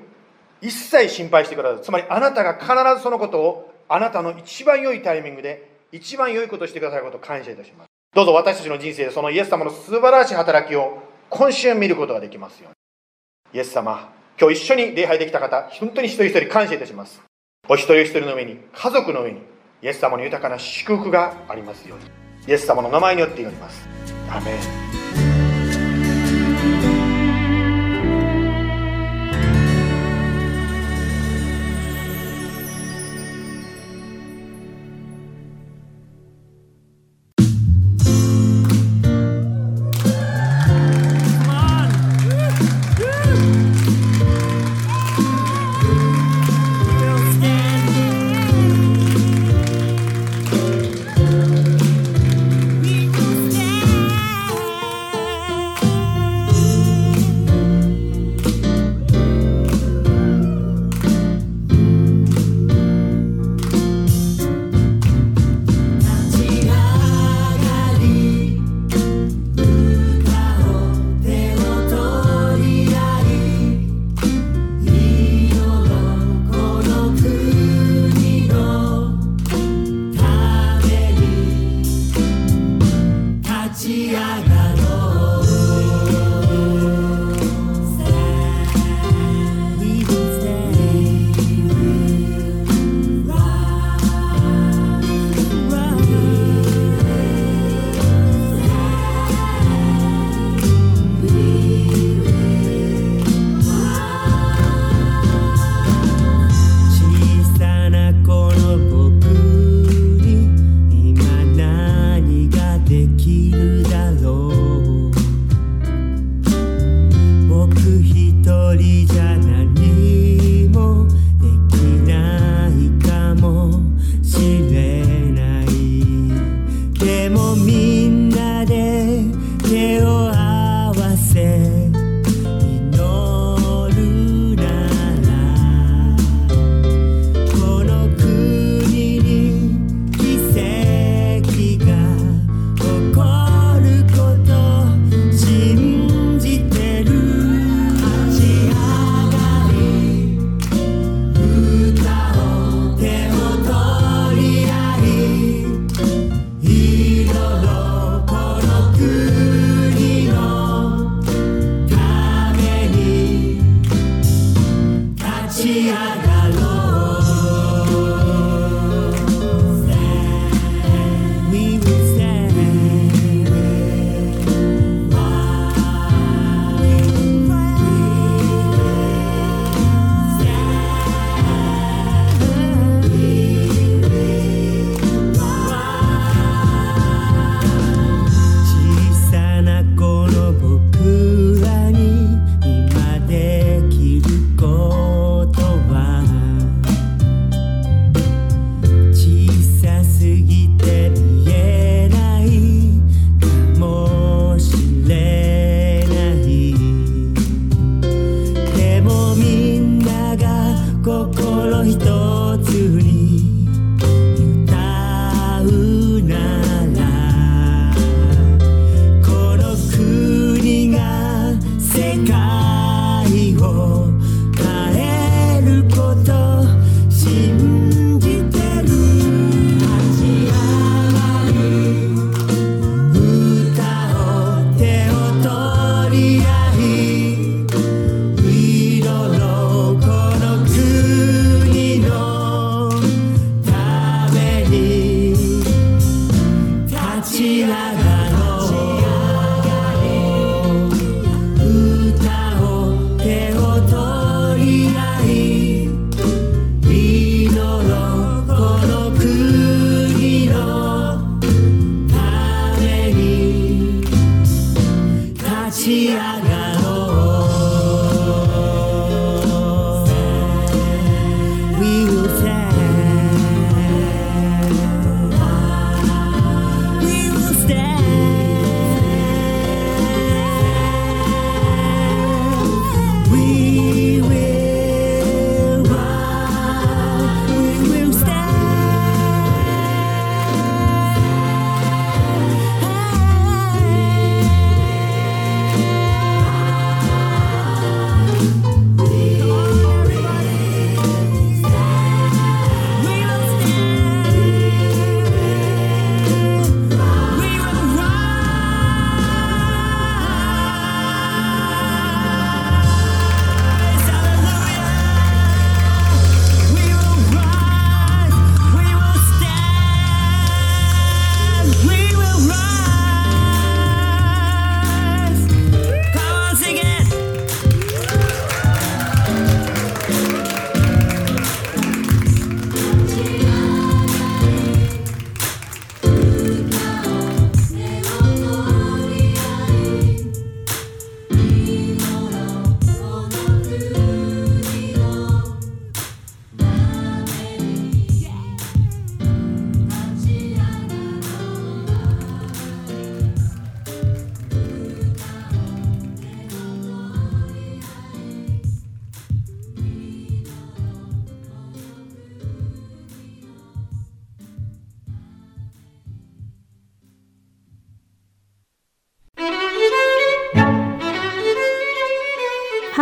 [SPEAKER 3] 一切心配してください。つまりあなたが必ずそのことをあなたの一番良いタイミングで一番良いことをしてくださることを感謝いたします。どうぞ私たちの人生でそのイエス様の素晴らしい働きを今週見ることができますように。イエス様、今日一緒に礼拝できた方、本当に一人一人感謝いたします。お一人一人の上に、家族の上に、イエス様の豊かな祝福がありますように。イエス様の名前によって祈ります。アメン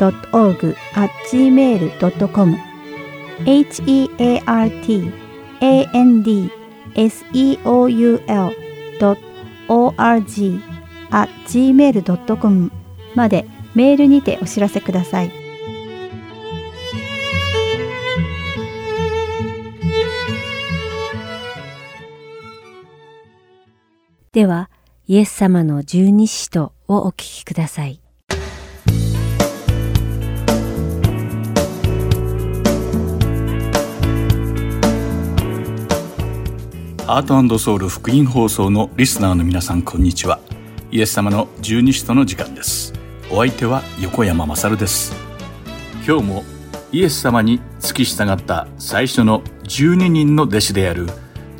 [SPEAKER 4] heart.and.org.gmail.com heartandseoul.org.gmail.com までメールにてお知らせください。
[SPEAKER 1] では、イエス様の十二使徒をお聞きください。
[SPEAKER 5] ハートソウル福音放送のリスナーの皆さんこんにちは。イエス様の十二使徒の時間です。お相手は横山まさるです。今日もイエス様に付き従った最初の12人の弟子である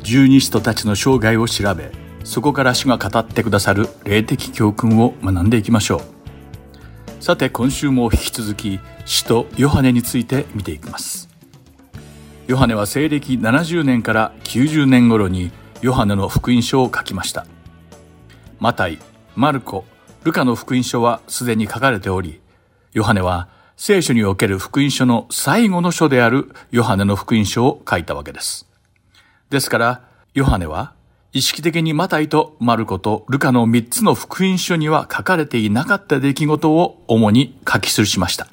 [SPEAKER 5] 十二使徒たちの生涯を調べそこから主が語ってくださる霊的教訓を学んでいきましょう。さて今週も引き続き使徒ヨハネについて見ていきます。ヨハネは西暦70年から90年頃にヨハネの福音書を書きました。マタイ、マルコ、ルカの福音書はすでに書かれており、ヨハネは聖書における福音書の最後の書であるヨハネの福音書を書いたわけです。ですから、ヨハネは意識的にマタイとマルコとルカの3つの福音書には書かれていなかった出来事を主に書き記しました。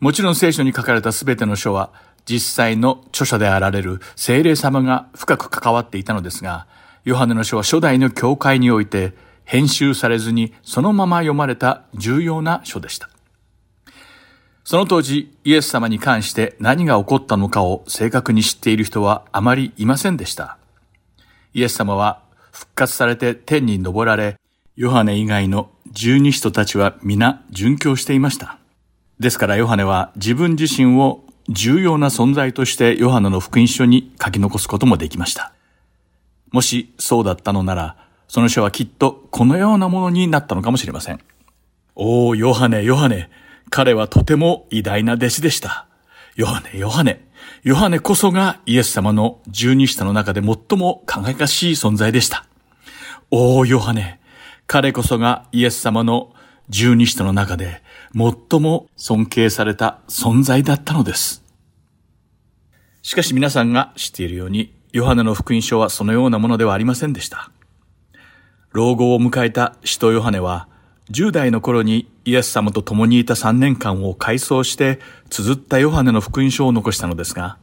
[SPEAKER 5] もちろん聖書に書かれたすべての書は実際の著者であられる聖霊様が深く関わっていたのですが、ヨハネの書は初代の教会において編集されずにそのまま読まれた重要な書でした。その当時、イエス様に関して何が起こったのかを正確に知っている人はあまりいませんでした。イエス様は復活されて天に昇られ、ヨハネ以外の十二使徒たちは皆殉教していました。ですからヨハネは自分自身を重要な存在としてヨハネの福音書に書き残すこともできました。もしそうだったのなら、その書はきっとこのようなものになったのかもしれません。おお、ヨハネ、ヨハネ。彼はとても偉大な弟子でした。ヨハネ、ヨハネ。ヨハネこそがイエス様の十二使徒の中で最も輝かしい存在でした。おお、ヨハネ、彼こそがイエス様の十二使徒の中で最も尊敬された存在だったのです。しかし皆さんが知っているように、ヨハネの福音書はそのようなものではありませんでした。老後を迎えた使徒ヨハネは、10代の頃にイエス様と共にいた3年間を回想して綴ったヨハネの福音書を残したのですが、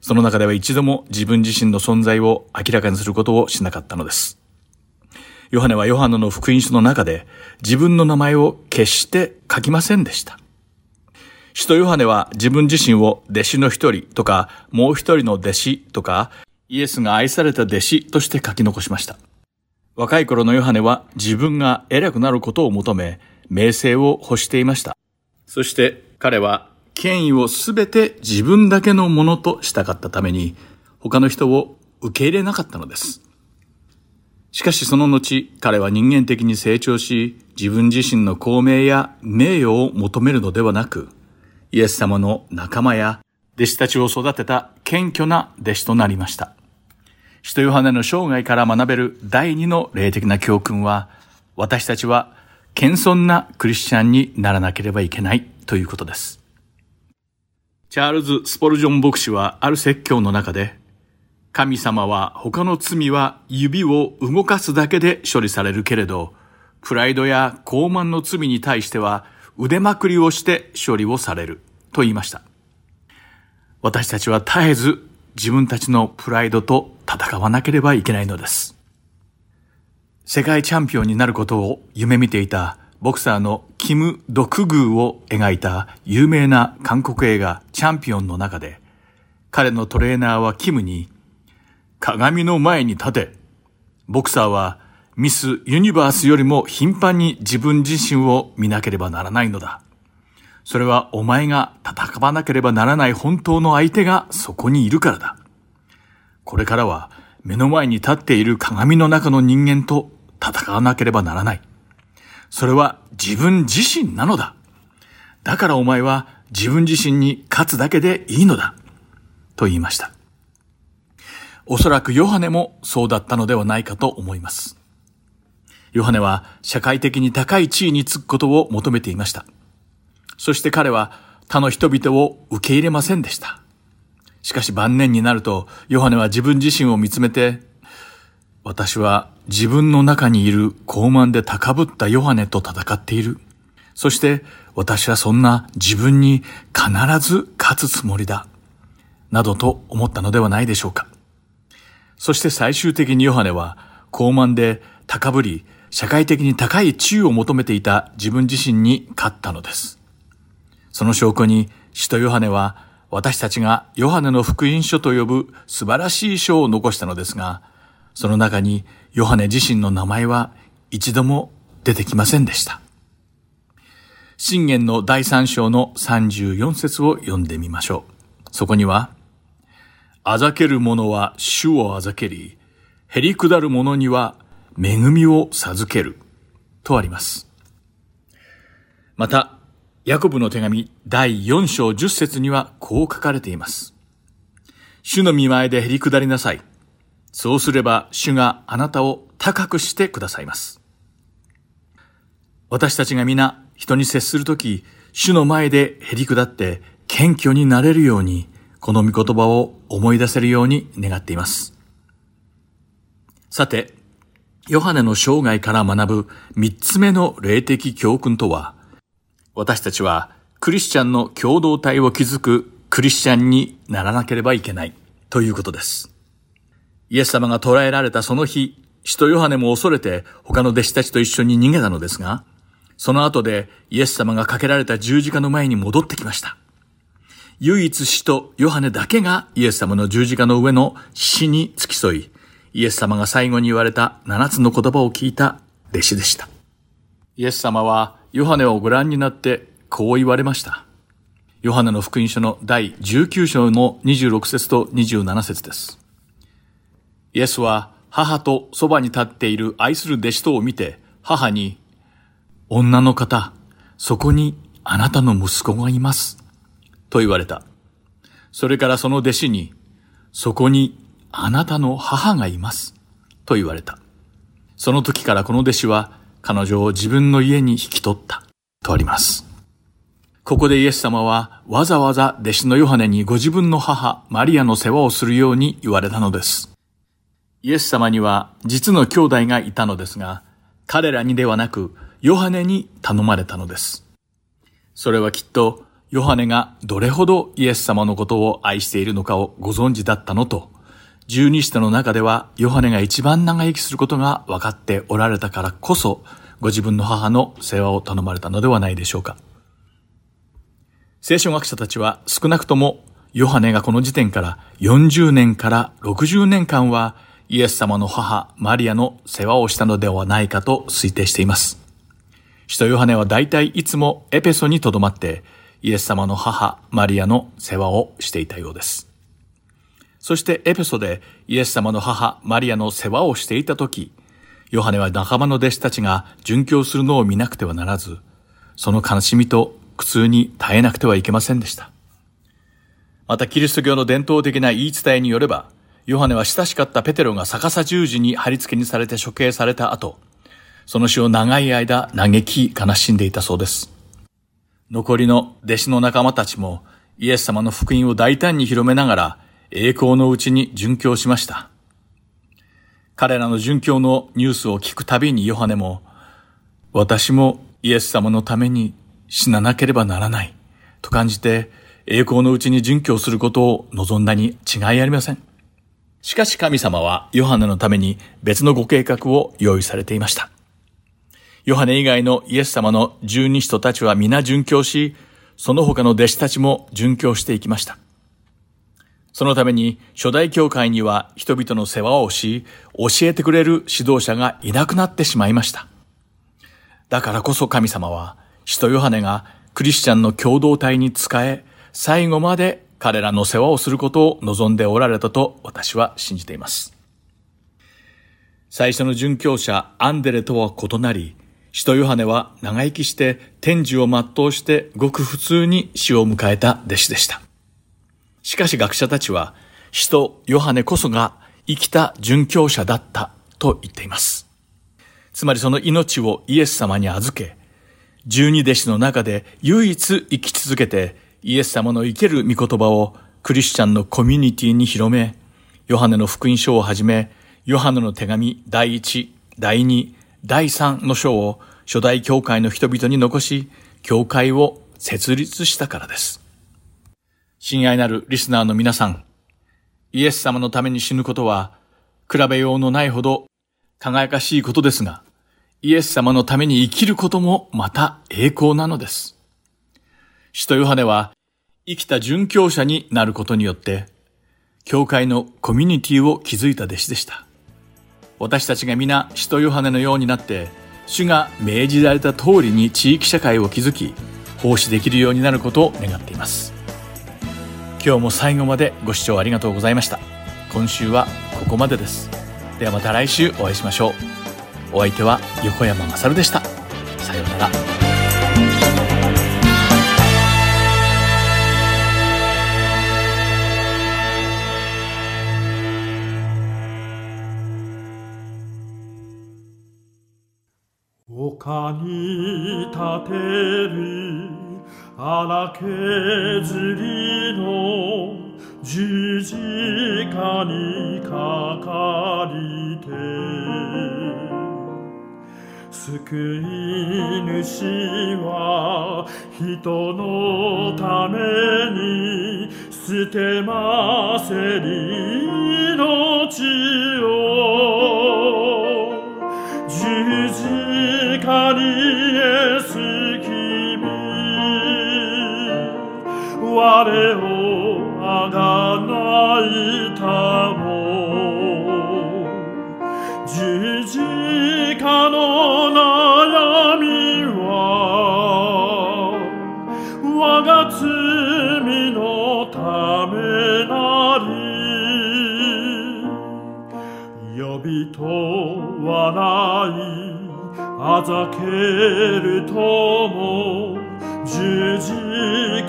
[SPEAKER 5] その中では一度も自分自身の存在を明らかにすることをしなかったのです。ヨハネはヨハネの福音書の中で自分の名前を決して書きませんでした。使徒ヨハネは自分自身を弟子の一人とかもう一人の弟子とかイエスが愛された弟子として書き残しました。若い頃のヨハネは自分が偉くなることを求め名声を欲していました。そして彼は権威をすべて自分だけのものとしたかったために、他の人を受け入れなかったのです。しかしその後、彼は人間的に成長し、自分自身の公明や名誉を求めるのではなく、イエス様の仲間や弟子たちを育てた謙虚な弟子となりました。使徒ヨハネの生涯から学べる第二の霊的な教訓は、私たちは謙遜なクリスチャンにならなければいけないということです。チャールズ・スポルジョン牧師はある説教の中で、神様は他の罪は指を動かすだけで処理されるけれど、プライドや傲慢の罪に対しては腕まくりをして処理をされると言いました。私たちは絶えず自分たちのプライドと戦わなければいけないのです。世界チャンピオンになることを夢見ていたボクサーのキム・ドクグーを描いた有名な韓国映画チャンピオンの中で、彼のトレーナーはキムに、鏡の前に立て、ボクサーはミス・ユニバースよりも頻繁に自分自身を見なければならないのだ。それはお前が戦わなければならない本当の相手がそこにいるからだ。これからは目の前に立っている鏡の中の人間と戦わなければならない。それは自分自身なのだ。だからお前は自分自身に勝つだけでいいのだ。と言いました。おそらくヨハネもそうだったのではないかと思います。ヨハネは社会的に高い地位につくことを求めていました。そして彼は他の人々を受け入れませんでした。しかし晩年になると、ヨハネは自分自身を見つめて、私は自分の中にいる傲慢で高ぶったヨハネと戦っている。そして私はそんな自分に必ず勝つつもりだ。などと思ったのではないでしょうか。そして最終的にヨハネは傲慢で高ぶり、社会的に高い地位を求めていた自分自身に勝ったのです。その証拠に、使徒ヨハネは私たちがヨハネの福音書と呼ぶ素晴らしい書を残したのですが、その中にヨハネ自身の名前は一度も出てきませんでした。信玄の第三章の34節を読んでみましょう。そこには、あざける者は主をあざけり、減り下る者には恵みを授ける、とあります。また、ヤコブの手紙第4章10節にはこう書かれています。主の見前で減り下りなさい。そうすれば主があなたを高くしてくださいます。私たちが皆人に接するとき、主の前でへり下って謙虚になれるように、この御言葉を思い出せるように願っています。さて、ヨハネの生涯から学ぶ三つ目の霊的教訓とは、私たちはクリスチャンの共同体を築くクリスチャンにならなければいけないということです。イエス様が捕らえられたその日、使徒ヨハネも恐れて他の弟子たちと一緒に逃げたのですが、その後でイエス様がかけられた十字架の前に戻ってきました。唯一使徒ヨハネだけがイエス様の十字架の上の死に付き添い、イエス様が最後に言われた七つの言葉を聞いた弟子でした。イエス様はヨハネをご覧になってこう言われました。ヨハネの福音書の第19章の26節と27節です。イエスは母とそばに立っている愛する弟子とを見て、母に、女の方、そこにあなたの息子がいます。と言われた。それからその弟子に、そこにあなたの母がいます。と言われた。その時からこの弟子は彼女を自分の家に引き取ったとあります。ここでイエス様はわざわざ弟子のヨハネにご自分の母マリアの世話をするように言われたのです。イエス様には実の兄弟がいたのですが、彼らにではなくヨハネに頼まれたのです。それはきっとヨハネがどれほどイエス様のことを愛しているのかをご存知だったのと、十二使徒の中ではヨハネが一番長生きすることが分かっておられたからこそ、ご自分の母の世話を頼まれたのではないでしょうか。聖書学者たちは少なくともヨハネがこの時点から40年から60年間はイエス様の母マリアの世話をしたのではないかと推定しています。使徒ヨハネは大体いつもエペソに留まってイエス様の母マリアの世話をしていたようです。そしてエペソでイエス様の母マリアの世話をしていた時、ヨハネは仲間の弟子たちが殉教するのを見なくてはならず、その悲しみと苦痛に耐えなくてはいけませんでした。またキリスト教の伝統的な言い伝えによれば、ヨハネは親しかったペテロが逆さ十字に貼り付けにされて処刑された後、その死を長い間嘆き悲しんでいたそうです。残りの弟子の仲間たちもイエス様の福音を大胆に広めながら栄光のうちに殉教しました。彼らの殉教のニュースを聞くたびにヨハネも、私もイエス様のために死ななければならないと感じて栄光のうちに殉教することを望んだに違いありません。しかし神様はヨハネのために別のご計画を用意されていました。ヨハネ以外のイエス様の十二使徒たちは皆殉教し、その他の弟子たちも殉教していきました。そのために初代教会には人々の世話をし、教えてくれる指導者がいなくなってしまいました。だからこそ神様は使徒ヨハネがクリスチャンの共同体に仕え、最後まで彼らの世話をすることを望んでおられたと私は信じています。最初の殉教者アンデレとは異なり、使徒ヨハネは長生きして天寿を全うしてごく普通に死を迎えた弟子でした。しかし学者たちは、使徒ヨハネこそが生きた殉教者だったと言っています。つまりその命をイエス様に預け、十二弟子の中で唯一生き続けてイエス様の生ける御言葉をクリスチャンのコミュニティに広め、ヨハネの福音書をはじめ、ヨハネの手紙第一、第二、第三の書を初代教会の人々に残し、教会を設立したからです。親愛なるリスナーの皆さん、イエス様のために死ぬことは、比べようのないほど輝かしいことですが、イエス様のために生きることもまた栄光なのです。使徒ヨハネは生きた殉教者になることによって、教会のコミュニティを築いた弟子でした。私たちが皆使徒ヨハネのようになって、主が命じられた通りに地域社会を築き、奉仕できるようになることを願っています。今日も最後までご視聴ありがとうございました。今週はここまでです。ではまた来週お会いしましょう。お相手は横山まさるでした。さようなら。
[SPEAKER 6] 丘に立てる。荒削りの十字架にかかりて。救い主は人のために捨てませり命を。十字我をあがないたざけるとも十字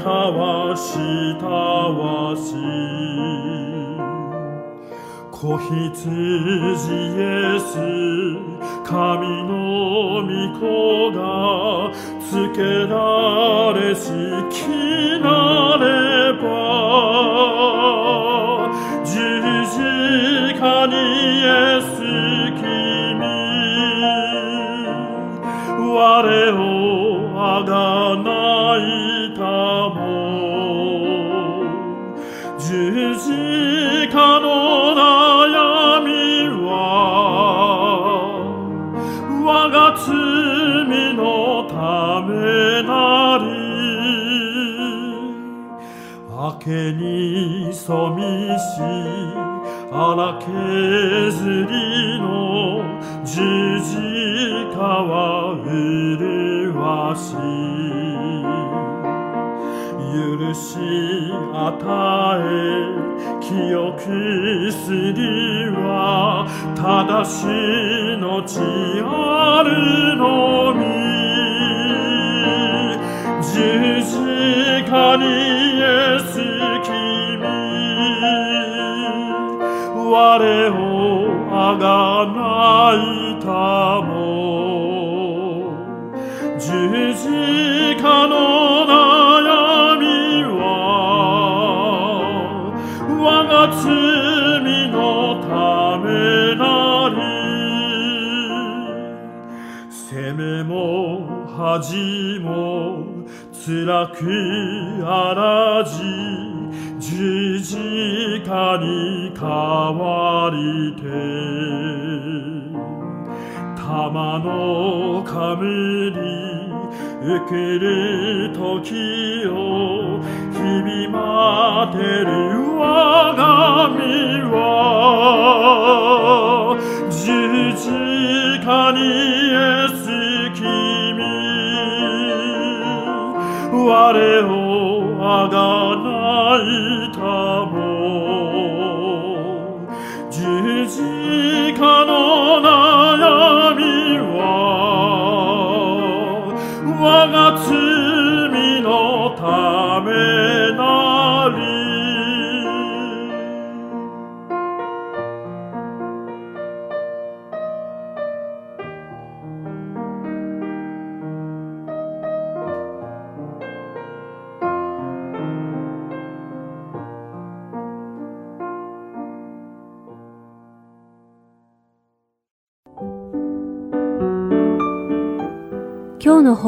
[SPEAKER 6] 架はしたわし子羊イエス神の御子がつけられしきなれ。に染みし荒削りの十字架は麗しい。許し与え清くすりは正しのちあるのみ。がないたも十字架の悩みは我が罪のためなり責めも恥も辛くあらじ十字架に変わりて玉の冠受ける時を日々待てる我が身は十字架にエス君。我をあがいたも十字架の悩みは我が罪のため。